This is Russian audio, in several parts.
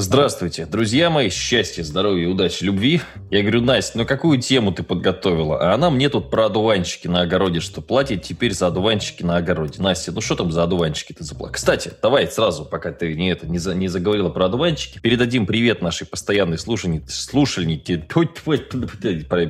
Здравствуйте, друзья мои, счастья, здоровья, удачи, любви. Я говорю, Настя, ну какую тему ты подготовила? А она мне тут про одуванчики на огороде, что платит теперь за одуванчики на огороде. Настя, ну что там за одуванчики ты заплатила? Кстати, давай сразу, пока ты не, это, не, за, не заговорила про одуванчики, передадим привет нашей постоянной слушательнице, слушательнице,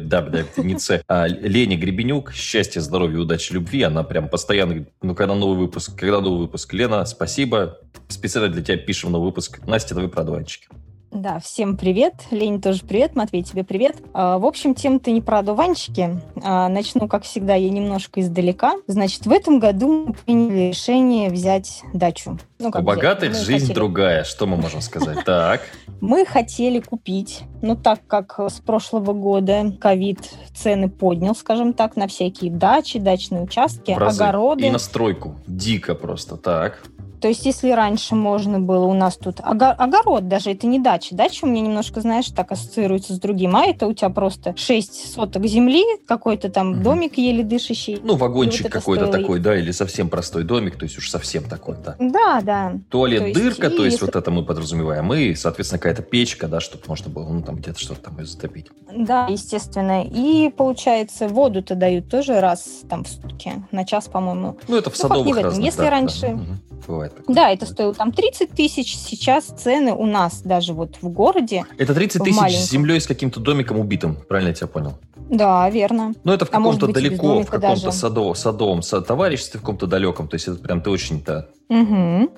да, да, не а, Лене Гребенюк. Счастья, здоровья, удачи, любви. Она прям постоянно, ну когда новый выпуск, когда новый выпуск. Лена, спасибо. Специально для тебя пишем новый выпуск. Настя, давай про одуванчики. Да, всем привет. Лене тоже привет. Матвей, тебе привет. А, в общем, тем-то не про одуванчики. А, начну, как всегда, я немножко издалека. Значит, в этом году мы приняли решение взять дачу. Ну, как У богатых жизнь хотели... другая. Что мы можем сказать? Так. Мы хотели купить, но так как с прошлого года ковид цены поднял, скажем так, на всякие дачи, дачные участки, огороды. И на стройку. Дико просто. Так. То есть, если раньше можно было у нас тут огород, даже это не дача. Дача у меня немножко, знаешь, так ассоциируется с другим. А это у тебя просто 6 соток земли, какой-то там угу. домик еле дышащий. Ну, вагончик вот какой-то стоило... такой, да, или совсем простой домик, то есть уж совсем такой, да. Да, да. Туалет, то есть, дырка, то есть вот это мы подразумеваем. И, соответственно, какая-то печка, да, чтобы можно было, ну, там где-то что-то там затопить. Да, естественно. И, получается, воду-то дают тоже раз там в сутки, на час, по-моему. Ну, это в ну, садовых разных, Если да, раньше... Да. Угу бывает такое. Да, это стоило там 30 тысяч. Сейчас цены у нас даже вот в городе. Это 30 тысяч маленьком. с землей с каким-то домиком убитым, правильно я тебя понял? Да, верно. Но это в а каком-то а далеко, в каком-то садовом, садовом товариществе, в каком-то далеком. То есть это прям ты очень-то... Угу.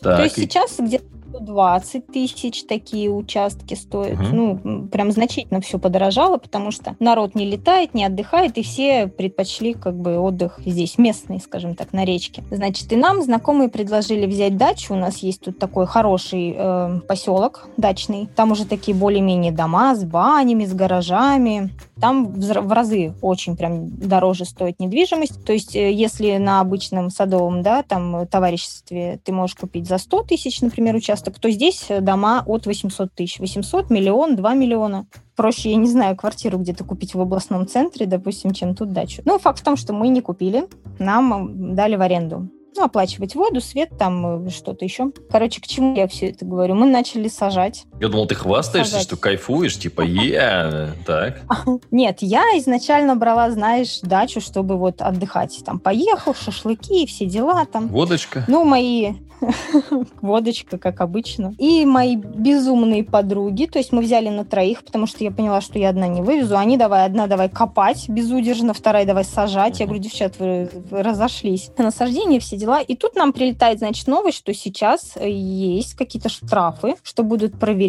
Так, То есть и... сейчас где-то 120 тысяч такие участки стоят. Угу. Ну, прям значительно все подорожало, потому что народ не летает, не отдыхает, и все предпочли как бы отдых здесь, местный, скажем так, на речке. Значит, и нам знакомые предложили взять дачу. У нас есть тут такой хороший э, поселок дачный. Там уже такие более-менее дома с банями, с гаражами. Там в разы очень прям дороже стоит недвижимость. То есть, э, если на обычном садовом, да, там товариществе ты можешь купить за 100 тысяч, например, участок, то здесь дома от 800 тысяч. 800, миллион, 2 миллиона. Проще, я не знаю, квартиру где-то купить в областном центре, допустим, чем тут дачу. Ну, факт в том, что мы не купили, нам дали в аренду ну, оплачивать воду, свет, там э, что-то еще. Короче, к чему я все это говорю? Мы начали сажать. Я думал, ты хвастаешься, сажать. что кайфуешь, типа, е, так. Нет, я изначально брала, знаешь, дачу, чтобы вот отдыхать. Там поехал, шашлыки, все дела там. Водочка. Ну, мои водочка, как обычно. И мои безумные подруги, то есть мы взяли на троих, потому что я поняла, что я одна не вывезу. Они давай, одна давай копать безудержно, вторая давай сажать. Я говорю, девчат, вы, вы разошлись. Насаждение, все дела. И тут нам прилетает, значит, новость, что сейчас есть какие-то штрафы, что будут проверять.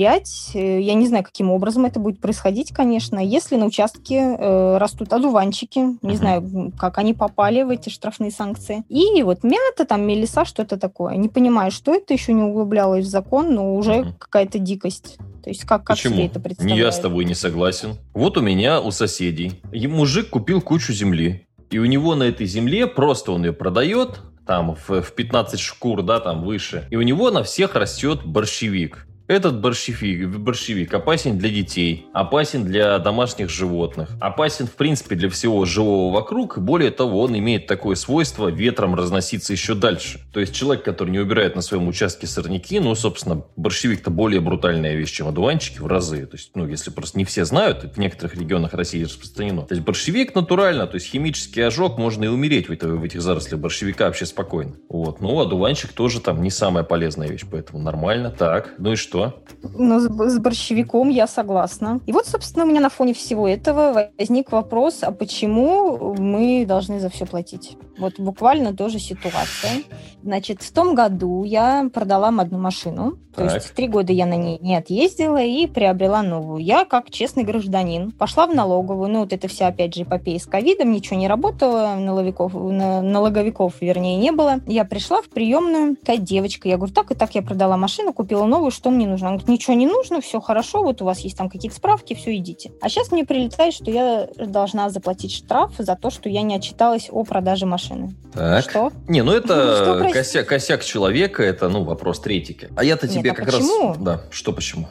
Э, я не знаю, каким образом это будет происходить, конечно. Если на участке э, растут одуванчики, не знаю, как они попали в эти штрафные санкции. И вот мята, там, мелиса, что-то такое. Не понимаю, что это, еще не углублялось в закон, но уже mm-hmm. какая-то дикость. То есть как, как Почему? себе это представляют? Не я с тобой не согласен. Вот у меня, у соседей, мужик купил кучу земли. И у него на этой земле просто он ее продает, там в, в 15 шкур, да, там выше. И у него на всех растет борщевик. Этот борщевик, борщевик опасен для детей, опасен для домашних животных, опасен, в принципе, для всего живого вокруг. Более того, он имеет такое свойство ветром разноситься еще дальше. То есть человек, который не убирает на своем участке сорняки, ну, собственно, борщевик-то более брутальная вещь, чем одуванчики в разы. То есть, ну, если просто не все знают, в некоторых регионах России распространено. То есть борщевик натурально, то есть химический ожог, можно и умереть в, это, в этих зарослях борщевика вообще спокойно. Вот. Ну, одуванчик тоже там не самая полезная вещь, поэтому нормально. Так, ну и что? Что? Ну, с, борщевиком я согласна. И вот, собственно, у меня на фоне всего этого возник вопрос, а почему мы должны за все платить? Вот буквально тоже ситуация. Значит, в том году я продала одну машину. Так. То есть три года я на ней не отъездила и приобрела новую. Я, как честный гражданин, пошла в налоговую. Ну, вот это вся, опять же, эпопея с ковидом. Ничего не работало, налоговиков, налоговиков, вернее, не было. Я пришла в приемную, такая девочка. Я говорю, так и так я продала машину, купила новую, что мне нужно? Она говорит, ничего не нужно, все хорошо, вот у вас есть там какие-то справки, все, идите. А сейчас мне прилетает, что я должна заплатить штраф за то, что я не отчиталась о продаже машины. Так. Что? Не, ну это ну, косяк, косяк человека, это, ну, вопрос третики. А я-то тебе Нет, а как почему? раз... Да, что почему?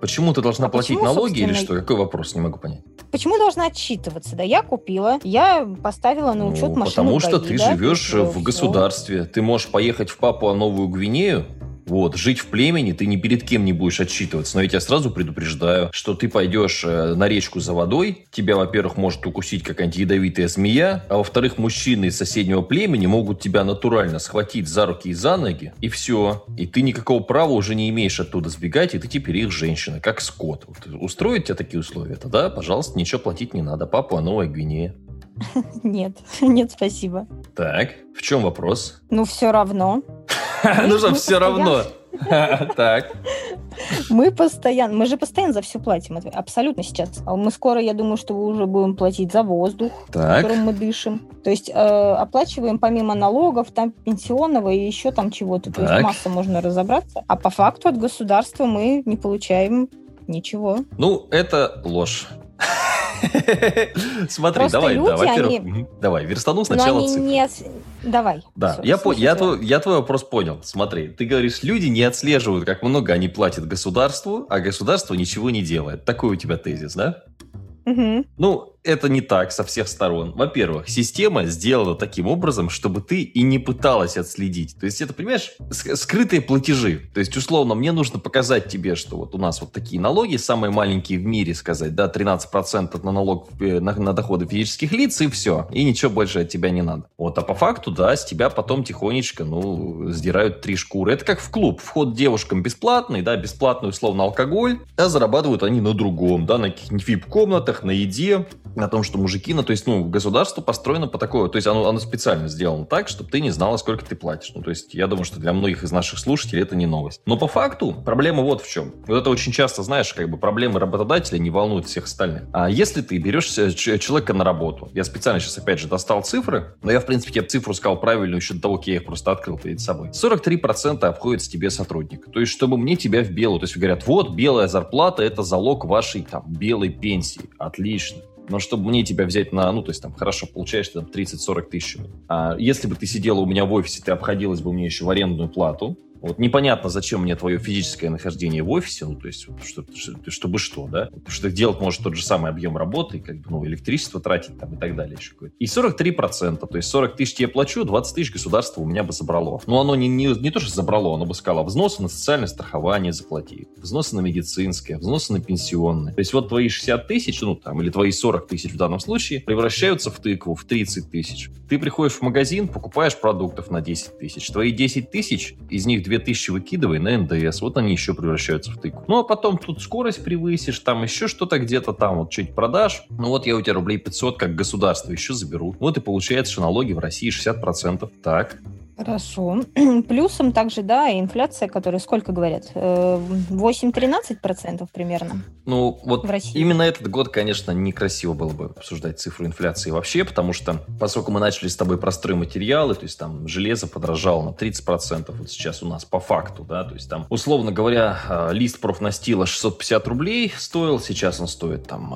Почему ты должна а платить почему, налоги или что? Какой вопрос? Не могу понять. Почему должна отчитываться? Да, я купила, я поставила на учет ну, машину Потому что ГАИ, ты да, живешь в государстве. Ты можешь поехать в Папуа Новую Гвинею, Вот, жить в племени ты ни перед кем не будешь отчитываться. Но я тебя сразу предупреждаю, что ты пойдешь э, на речку за водой, тебя, во-первых, может укусить какая-нибудь ядовитая змея, а во-вторых, мужчины из соседнего племени могут тебя натурально схватить за руки и за ноги, и все. И ты никакого права уже не имеешь оттуда сбегать, и ты теперь их женщина, как скот. Вот, устроить тебе такие условия? Тогда, пожалуйста, ничего платить не надо. Папа, Новая Гвинея. Нет, нет, спасибо. Так, в чем вопрос? Ну, все равно. Ну же, все равно. Так. Мы постоянно, мы же постоянно за все платим. Абсолютно сейчас. А мы скоро, я думаю, что уже будем платить за воздух, так. которым мы дышим. То есть э, оплачиваем помимо налогов, там пенсионного и еще там чего-то. То есть масса можно разобраться. А по факту от государства мы не получаем ничего. Ну, это ложь. Смотри, Просто давай, люди, да, во-первых, они... давай, верстану сначала цифры. Не... Давай. Да, все, я, по, я, твой, я твой вопрос понял. Смотри, ты говоришь, люди не отслеживают, как много они платят государству, а государство ничего не делает. Такой у тебя тезис, да? Угу. Ну, это не так со всех сторон. Во-первых, система сделана таким образом, чтобы ты и не пыталась отследить. То есть это, понимаешь, скрытые платежи. То есть, условно, мне нужно показать тебе, что вот у нас вот такие налоги, самые маленькие в мире сказать, да, 13% на налог э, на, на доходы физических лиц, и все. И ничего больше от тебя не надо. Вот, а по факту, да, с тебя потом тихонечко, ну, сдирают три шкуры. Это как в клуб. Вход девушкам бесплатный, да, бесплатный, условно, алкоголь, а зарабатывают они на другом, да, на каких-нибудь вип-комнатах, на еде, на том, что мужики, ну, то есть, ну, государство построено по такой, то есть оно, оно специально сделано так, чтобы ты не знала, сколько ты платишь. Ну, то есть, я думаю, что для многих из наших слушателей это не новость. Но по факту проблема вот в чем. Вот это очень часто, знаешь, как бы проблемы работодателя не волнуют всех остальных. А если ты берешь человека на работу, я специально сейчас, опять же, достал цифры, но я, в принципе, тебе цифру сказал правильную еще до того, как я их просто открыл перед собой. 43% обходится тебе сотрудник. То есть, чтобы мне тебя в белую, то есть, говорят, вот, белая зарплата – это залог вашей, там, белой пенсии. Отлично но чтобы мне тебя взять на, ну, то есть там хорошо получаешь там 30-40 тысяч. А если бы ты сидела у меня в офисе, ты обходилась бы мне еще в арендную плату, вот непонятно, зачем мне твое физическое нахождение в офисе, ну, то есть, что, что, чтобы что, да? Потому что делать может тот же самый объем работы, как бы, ну, электричество тратить там и так далее еще какое-то. И 43%, то есть 40 тысяч я плачу, 20 тысяч государство у меня бы забрало. Но оно не, не, не то, что забрало, оно бы сказало, взносы на социальное страхование заплати, взносы на медицинское, взносы на пенсионное. То есть вот твои 60 тысяч, ну, там, или твои 40 тысяч в данном случае, превращаются в тыкву, в 30 тысяч. Ты приходишь в магазин, покупаешь продуктов на 10 тысяч. Твои 10 тысяч, из них 2000 выкидывай на НДС, вот они еще превращаются в тыку. Ну, а потом тут скорость превысишь, там еще что-то где-то там, вот чуть продашь, ну вот я у тебя рублей 500 как государство еще заберу. Вот и получается, что налоги в России 60%. Так. Хорошо. Плюсом также, да, инфляция, которая сколько говорят? 8-13% э, примерно. Ну, вот именно этот год, конечно, некрасиво было бы обсуждать цифру инфляции вообще, потому что, поскольку мы начали с тобой про стройматериалы, то есть там железо подорожало на 30%, вот сейчас у нас по факту, да, то есть там, условно говоря, э, лист профнастила 650 рублей стоил, сейчас он стоит там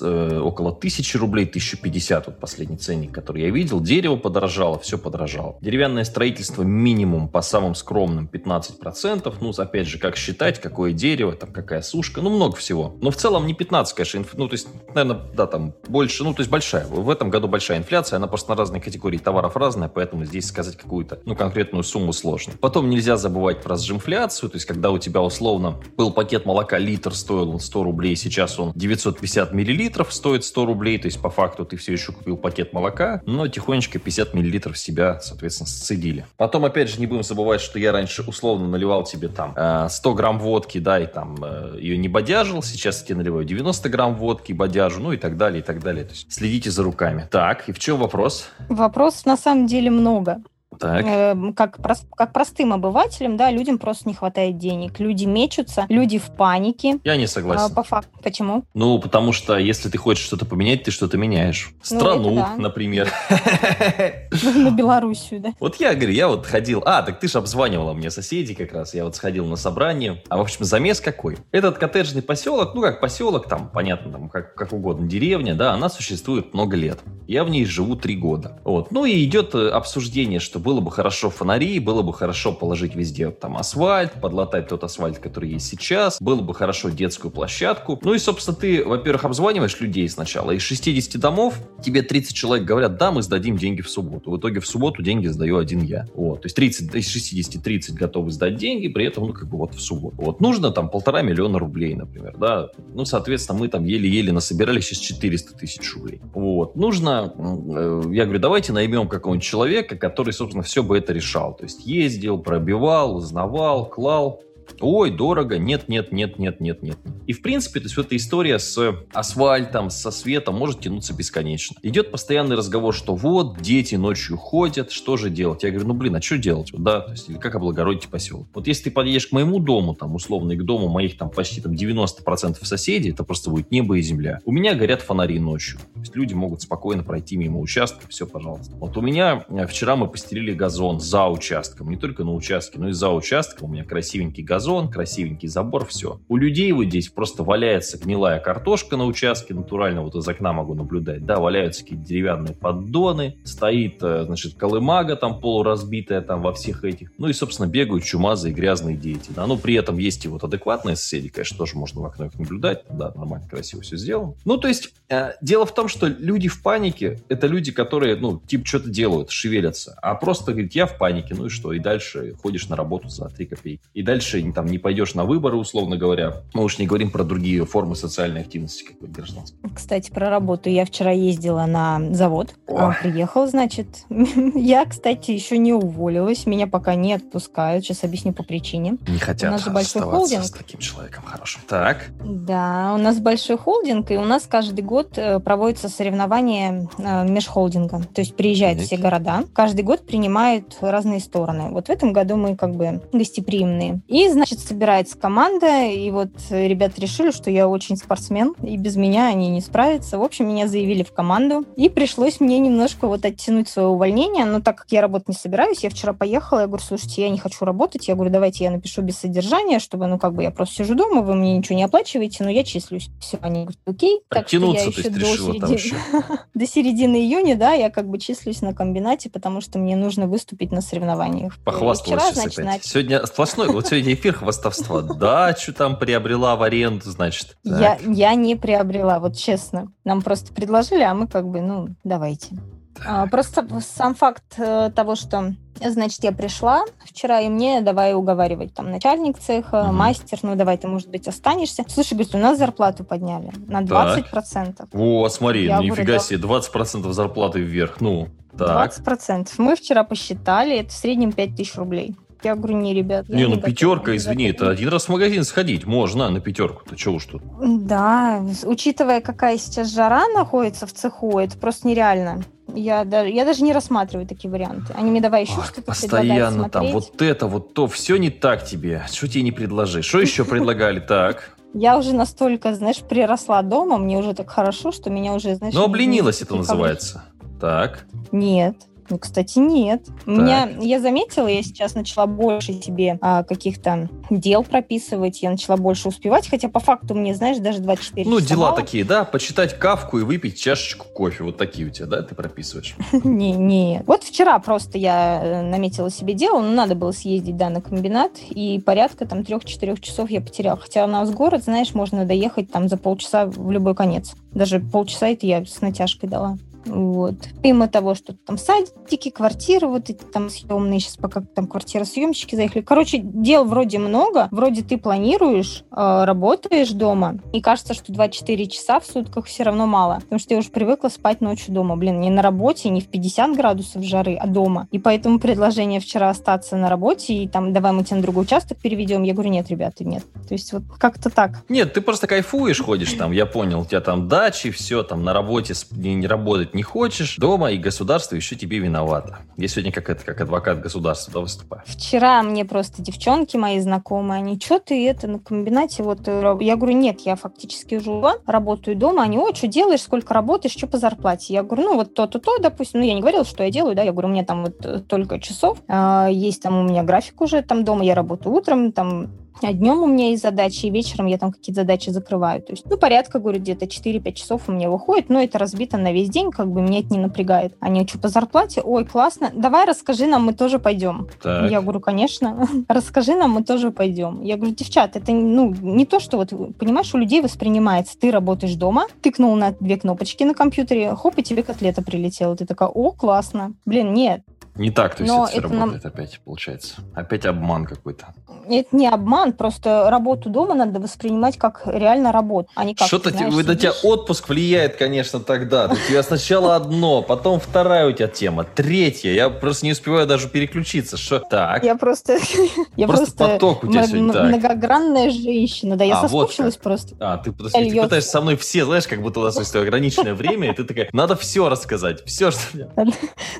э, около 1000 рублей, 1050, вот последний ценник, который я видел, дерево подорожало, все подорожало. Деревянное строительство строительство минимум по самым скромным 15%. Ну, опять же, как считать, какое дерево, там, какая сушка, ну, много всего. Но в целом не 15, конечно, инф... ну, то есть, наверное, да, там больше, ну, то есть большая. В этом году большая инфляция, она просто на разные категории товаров разная, поэтому здесь сказать какую-то, ну, конкретную сумму сложно. Потом нельзя забывать про сжимфляцию, то есть, когда у тебя условно был пакет молока, литр стоил он 100 рублей, сейчас он 950 миллилитров стоит 100 рублей, то есть, по факту ты все еще купил пакет молока, но тихонечко 50 миллилитров себя, соответственно, сцедили пили. Потом, опять же, не будем забывать, что я раньше условно наливал тебе там 100 э, грамм водки, да, и там э, ее не бодяжил. Сейчас я тебе наливаю 90 грамм водки, бодяжу, ну и так далее, и так далее. То есть следите за руками. Так, и в чем вопрос? Вопрос на самом деле много. Так. Э, как, как простым обывателям, да, людям просто не хватает денег. Люди мечутся, люди в панике. Я не согласен. А, по факту. Почему? Ну, потому что если ты хочешь что-то поменять, ты что-то меняешь. Ну, Страну, ну, да. например. На Белоруссию, да. Вот я говорю, я вот ходил... А, так ты же обзванивала мне соседей как раз. Я вот сходил на собрание. А, в общем, замес какой? Этот коттеджный поселок, ну, как поселок, там, понятно, там, как, как угодно, деревня, да, она существует много лет. Я в ней живу три года. Вот. Ну, и идет э, обсуждение, что, было бы хорошо фонари, было бы хорошо положить везде там асфальт, подлатать тот асфальт, который есть сейчас, было бы хорошо детскую площадку. Ну и, собственно, ты, во-первых, обзваниваешь людей сначала. Из 60 домов тебе 30 человек говорят, да, мы сдадим деньги в субботу. В итоге в субботу деньги сдаю один я. Вот. То есть 30, из 60 30 готовы сдать деньги, при этом, ну, как бы вот в субботу. Вот. Нужно там полтора миллиона рублей, например, да. Ну, соответственно, мы там еле-еле насобирали сейчас 400 тысяч рублей. Вот. Нужно, э, я говорю, давайте наймем какого-нибудь человека, который, собственно, все бы это решал. То есть ездил, пробивал, узнавал, клал. Ой, дорого, нет, нет, нет, нет, нет, нет. И в принципе, то есть вот эта история с асфальтом, со светом может тянуться бесконечно. Идет постоянный разговор, что вот, дети ночью ходят, что же делать? Я говорю, ну блин, а что делать? Да, то есть, или как облагородить поселок? Вот если ты подъедешь к моему дому, там, условно, и к дому моих там почти там 90% соседей, это просто будет небо и земля. У меня горят фонари ночью. То есть люди могут спокойно пройти мимо участка, все, пожалуйста. Вот у меня э, вчера мы постелили газон за участком, не только на участке, но и за участком. У меня красивенький газон газон, красивенький забор, все. У людей вот здесь просто валяется гнилая картошка на участке, натурально вот из окна могу наблюдать, да, валяются какие-то деревянные поддоны, стоит, э, значит, колымага там полуразбитая там во всех этих, ну и, собственно, бегают чумазые грязные дети, да, ну при этом есть и вот адекватные соседи, конечно, тоже можно в окно их наблюдать, да, нормально, красиво все сделано. Ну, то есть, э, дело в том, что люди в панике, это люди, которые, ну, типа, что-то делают, шевелятся, а просто, говорит, я в панике, ну и что, и дальше ходишь на работу за 3 копейки. И дальше там не пойдешь на выборы, условно говоря. Мы уж не говорим про другие формы социальной активности, как гражданской. Кстати, про работу. Я вчера ездила на завод, О. приехал, значит. я, кстати, еще не уволилась, меня пока не отпускают. Сейчас объясню по причине. Не хотят у нас же большой холдинг. с таким человеком хорошим. Так. Да, у нас большой холдинг, и у нас каждый год э, проводятся соревнования э, межхолдинга. То есть приезжают Нет. все города, каждый год принимают разные стороны. Вот в этом году мы как бы гостеприимные. И, значит, собирается команда, и вот ребята решили, что я очень спортсмен, и без меня они не справятся. В общем, меня заявили в команду, и пришлось мне немножко вот оттянуть свое увольнение, но так как я работать не собираюсь, я вчера поехала, я говорю, слушайте, я не хочу работать, я говорю, давайте я напишу без содержания, чтобы, ну, как бы я просто сижу дома, вы мне ничего не оплачиваете, но я числюсь. Все, они говорят, окей. Так что я еще до середины... до середины июня, да, я как бы числюсь на комбинате, потому что мне нужно выступить на соревнованиях. Похвасталась вчера, значит, опять. Сегодня сплошной, вот сегодня эфир хвастовства. Дачу там приобрела в аренду, значит. Я, я не приобрела, вот честно. Нам просто предложили, а мы как бы, ну, давайте. А, просто сам факт э, того, что, значит, я пришла вчера, и мне давай уговаривать, там, начальник цеха, угу. мастер, ну, давай ты, может быть, останешься. Слушай, говорит, у нас зарплату подняли на 20%. Так. Вот, смотри, я нифига говорю, себе, 20% зарплаты вверх, ну, так. 20%. Мы вчера посчитали, это в среднем 5 тысяч рублей. Я говорю, не, ребят. Не, ну не пятерка, извини, это один раз в магазин сходить можно на пятерку. Ты чего уж тут? Да, учитывая, какая сейчас жара находится в цеху, это просто нереально. Я даже, я даже не рассматриваю такие варианты. Они мне давай еще что-то Постоянно там, вот это, вот то, все не так тебе. Что тебе не предложи? Что еще предлагали? Так. Я уже настолько, знаешь, приросла дома, мне уже так хорошо, что меня уже, знаешь... Ну, обленилась это называется. Так. Нет. Ну, кстати, нет. Так. У меня, я заметила, я сейчас начала больше себе а, каких-то дел прописывать, я начала больше успевать, хотя по факту мне, знаешь, даже 24 Ну, часа дела мало. такие, да? Почитать кавку и выпить чашечку кофе. Вот такие у тебя, да, ты прописываешь? Не, не. Вот вчера просто я э, наметила себе дело, но надо было съездить, да, на комбинат, и порядка там трех-четырех часов я потеряла. Хотя у нас город, знаешь, можно доехать там за полчаса в любой конец. Даже полчаса это я с натяжкой дала. Вот. Помимо того, что там садики, квартиры, вот эти там съемные, сейчас пока там квартиросъемщики заехали. Короче, дел вроде много, вроде ты планируешь, э, работаешь дома, и кажется, что 24 часа в сутках все равно мало, потому что я уже привыкла спать ночью дома. Блин, не на работе, не в 50 градусов жары, а дома. И поэтому предложение вчера остаться на работе и там, давай мы тебя на другой участок переведем, я говорю, нет, ребята, нет. То есть вот как-то так. Нет, ты просто кайфуешь, ходишь там, я понял, у тебя там дачи, все, там на работе не, не работать не хочешь дома, и государство еще тебе виновато. Я сегодня как это, как адвокат государства да, выступаю. Вчера мне просто девчонки мои знакомые, они, что ты это на комбинате, вот, э, я говорю, нет, я фактически жива, работаю дома, они, о, что делаешь, сколько работаешь, что по зарплате? Я говорю, ну, вот то-то, то, допустим, ну, я не говорила, что я делаю, да, я говорю, у меня там вот э, только часов, а, есть там у меня график уже там дома, я работаю утром, там А днем у меня есть задачи, и вечером я там какие-то задачи закрываю. То есть, ну, порядка, говорю, где-то 4-5 часов у меня выходит, но это разбито на весь день, как бы меня это не напрягает. Они что, по зарплате? Ой, классно. Давай расскажи нам, мы тоже пойдем. Так. Я говорю, конечно. расскажи нам, мы тоже пойдем. Я говорю, девчат, это ну, не то, что вот, понимаешь, у людей воспринимается. Ты работаешь дома, тыкнул на две кнопочки на компьютере, хоп, и тебе котлета прилетела. Ты такая, о, классно. Блин, нет, не так, то есть Но это это работает нам... опять, получается. Опять обман какой-то. Это не обман, просто работу дома надо воспринимать как реально работу, а не как, Что-то знаешь, на тебя отпуск влияет, конечно, тогда. У тебя сначала одно, потом вторая у тебя тема, третья. Я просто не успеваю даже переключиться. Что так? Я просто... Я просто поток у тебя сегодня так. Многогранная женщина, да, я а, соскучилась просто. А, ты, ты пытаешься со мной все, знаешь, как будто у нас есть ограниченное время, и ты такая, надо все рассказать, все, что...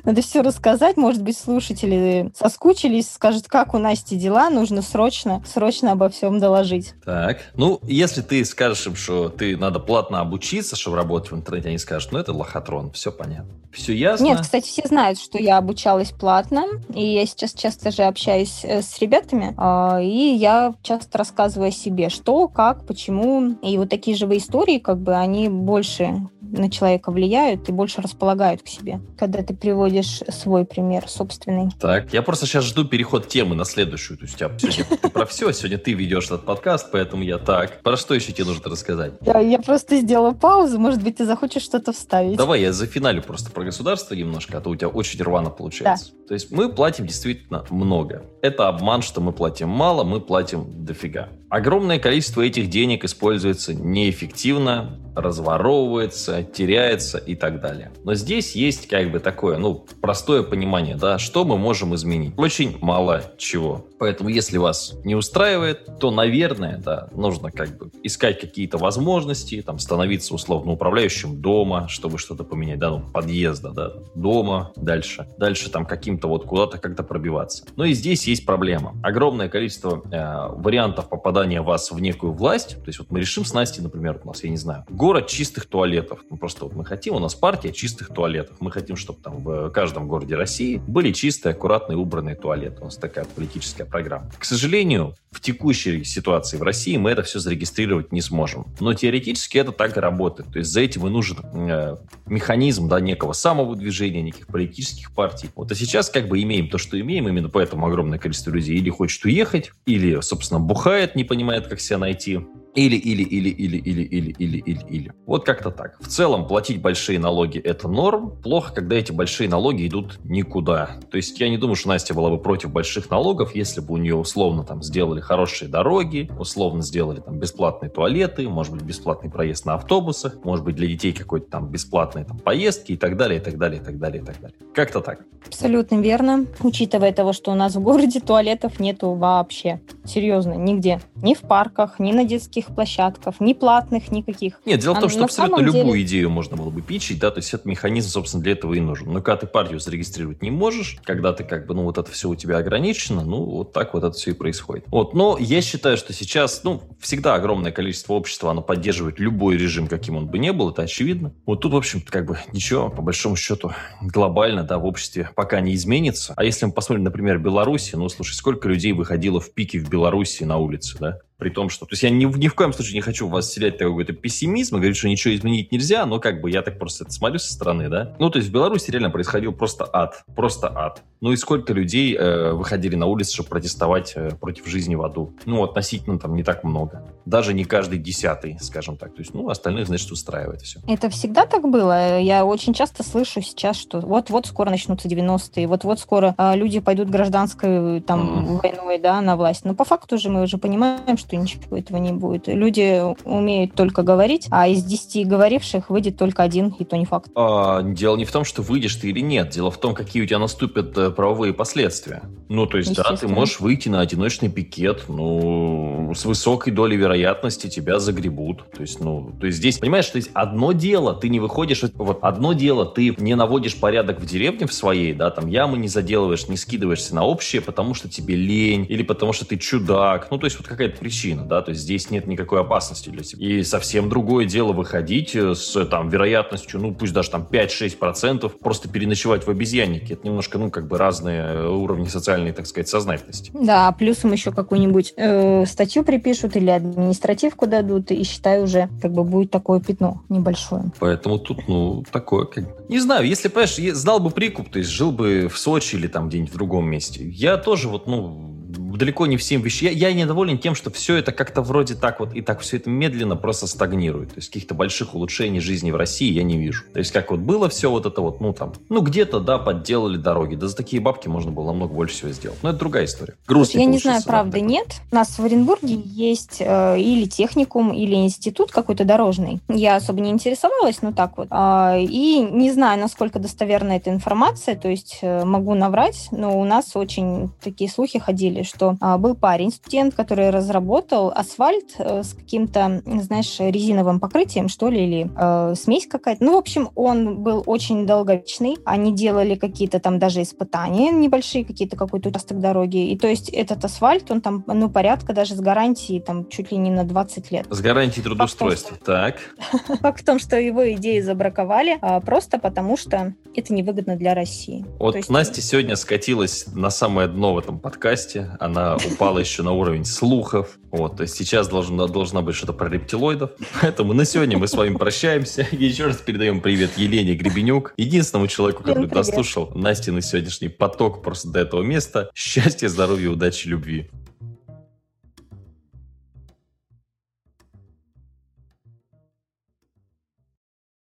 Надо все рассказать, может быть, слушатели соскучились, скажут, как у Насти дела, нужно срочно, срочно обо всем доложить. Так, ну, если ты скажешь им, что ты надо платно обучиться, чтобы работать в интернете, они скажут, ну, это лохотрон, все понятно. Все ясно? Нет, кстати, все знают, что я обучалась платно, и я сейчас часто же общаюсь э, с ребятами, а, и я часто рассказываю о себе, что, как, почему, и вот такие живые истории, как бы, они больше на человека влияют и больше располагают к себе, когда ты приводишь свой пример собственный. Так, я просто сейчас жду переход темы на следующую. То есть у тебя сегодня про все, сегодня ты ведешь этот подкаст, поэтому я так. Про что еще тебе нужно рассказать? Я, я просто сделала паузу, может быть, ты захочешь что-то вставить. Давай, я за финалю просто про государство немножко, а то у тебя очень рвано получается. Да. То есть мы платим действительно много. Это обман, что мы платим мало, мы платим дофига. Огромное количество этих денег используется неэффективно, разворовывается, теряется и так далее. Но здесь есть как бы такое, ну, простое понимание, да, что мы можем изменить. Очень мало чего. Поэтому, если вас не устраивает, то, наверное, да, нужно как бы искать какие-то возможности, там, становиться условно управляющим дома, чтобы что-то поменять, да, ну, подъезда, да, дома, дальше. Дальше там каким-то вот куда-то как-то пробиваться. Но и здесь есть проблема. Огромное количество э, вариантов попадания вас в некую власть. То есть вот мы решим с Настей, например, у нас, я не знаю, город чистых туалетов. Ну, просто вот мы хотим, у нас партия чистых туалетов. Мы хотим, чтобы там в каждом городе России были чистые, аккуратные, убранные туалеты. У нас такая политическая программа. К сожалению, в текущей ситуации в России мы это все зарегистрировать не сможем. Но теоретически это так и работает. То есть за этим и нужен э, механизм да, некого самовыдвижения, неких политических партий. Вот а сейчас как бы имеем то, что имеем, именно поэтому огромное количество людей или хочет уехать, или, собственно, бухает, не понимает, как себя найти, или, или, или, или, или, или, или, или, или. Вот как-то так. В целом, платить большие налоги – это норм. Плохо, когда эти большие налоги идут никуда. То есть я не думаю, что Настя была бы против больших налогов, если бы у нее условно там сделали хорошие дороги, условно сделали там бесплатные туалеты, может быть, бесплатный проезд на автобусах, может быть, для детей какой-то там бесплатные там поездки и так далее, и так далее, и так далее, и так далее. Как-то так. Абсолютно верно. Учитывая того, что у нас в городе туалетов нету вообще. Серьезно, нигде. Ни в парках, ни на детских детских площадках, ни платных, никаких. Нет, дело в том, а что абсолютно любую деле... идею можно было бы пичить, да, то есть этот механизм, собственно, для этого и нужен. Но когда ты партию зарегистрировать не можешь, когда ты как бы, ну, вот это все у тебя ограничено, ну, вот так вот это все и происходит. Вот, но я считаю, что сейчас, ну, всегда огромное количество общества, оно поддерживает любой режим, каким он бы ни был, это очевидно. Вот тут, в общем-то, как бы ничего, по большому счету, глобально, да, в обществе пока не изменится. А если мы посмотрим, например, Беларусь, ну, слушай, сколько людей выходило в пике в Беларуси на улице, да? При том, что... То есть я ни, ни в коем случае не хочу вас вселять такой какой-то пессимизм и говорить, что ничего изменить нельзя, но как бы я так просто это смотрю со стороны, да. Ну, то есть в Беларуси реально происходил просто ад. Просто ад. Ну и сколько людей э, выходили на улицы, чтобы протестовать э, против жизни в аду? Ну, относительно там не так много. Даже не каждый десятый, скажем так. То есть, ну, остальных, значит, устраивает все. Это всегда так было? Я очень часто слышу сейчас, что вот-вот скоро начнутся 90-е, вот-вот скоро э, люди пойдут гражданской там mm. войной, да, на власть. Но по факту же мы уже понимаем, что ничего этого не будет. Люди умеют только говорить, а из 10 говоривших выйдет только один, и то не факт. А, дело не в том, что выйдешь ты или нет. Дело в том, какие у тебя наступят э, правовые последствия. Ну, то есть, да, ты можешь выйти на одиночный пикет, ну, с высокой долей вероятности тебя загребут. То есть, ну, то есть здесь, понимаешь, то есть одно дело, ты не выходишь, вот одно дело, ты не наводишь порядок в деревне в своей, да, там ямы не заделываешь, не скидываешься на общее, потому что тебе лень, или потому что ты чудак. Ну, то есть вот какая-то причина причина, да, то есть здесь нет никакой опасности для себя. И совсем другое дело выходить э, с там вероятностью, ну пусть даже там 5-6%, просто переночевать в обезьяннике. Это немножко, ну, как бы разные э, уровни социальной, так сказать, сознательности. Да, плюсом еще какую-нибудь э, статью припишут или административку дадут, и считай уже, как бы будет такое пятно небольшое. Поэтому тут, ну, такое, как Не знаю, если, понимаешь, знал бы прикуп, то есть жил бы в Сочи или там где-нибудь в другом месте. Я тоже вот, ну, далеко не всем вещам. Я, я недоволен тем, что все это как-то вроде так вот и так все это медленно просто стагнирует. То есть каких-то больших улучшений жизни в России я не вижу. То есть как вот было все вот это вот, ну там, ну где-то, да, подделали дороги. Да за такие бабки можно было намного больше всего сделать. Но это другая история. Грустно Я не знаю, правда, нет. У нас в Оренбурге есть э, или техникум, или институт какой-то дорожный. Я особо не интересовалась, но так вот. Э, и не знаю, насколько достоверна эта информация, то есть э, могу наврать, но у нас очень такие слухи ходили, что что а, был парень, студент, который разработал асфальт э, с каким-то, знаешь, резиновым покрытием, что ли, или э, смесь какая-то. Ну, в общем, он был очень долговечный. Они делали какие-то там даже испытания небольшие, какие-то какой-то участок дороги. И то есть этот асфальт, он там, ну, порядка даже с гарантией, там, чуть ли не на 20 лет. С гарантией трудоустройства, так. Факт в том, что его идеи забраковали а, просто потому, что это невыгодно для России. Вот Настя сегодня скатилась на самое дно в этом подкасте. Она она упала еще на уровень слухов. Вот, то есть сейчас должна, должна быть что-то про рептилоидов. Поэтому на сегодня мы с вами прощаемся. Еще раз передаем привет Елене Гребенюк, единственному человеку, который дослушал Насти на сегодняшний поток просто до этого места. Счастья, здоровья, удачи, любви.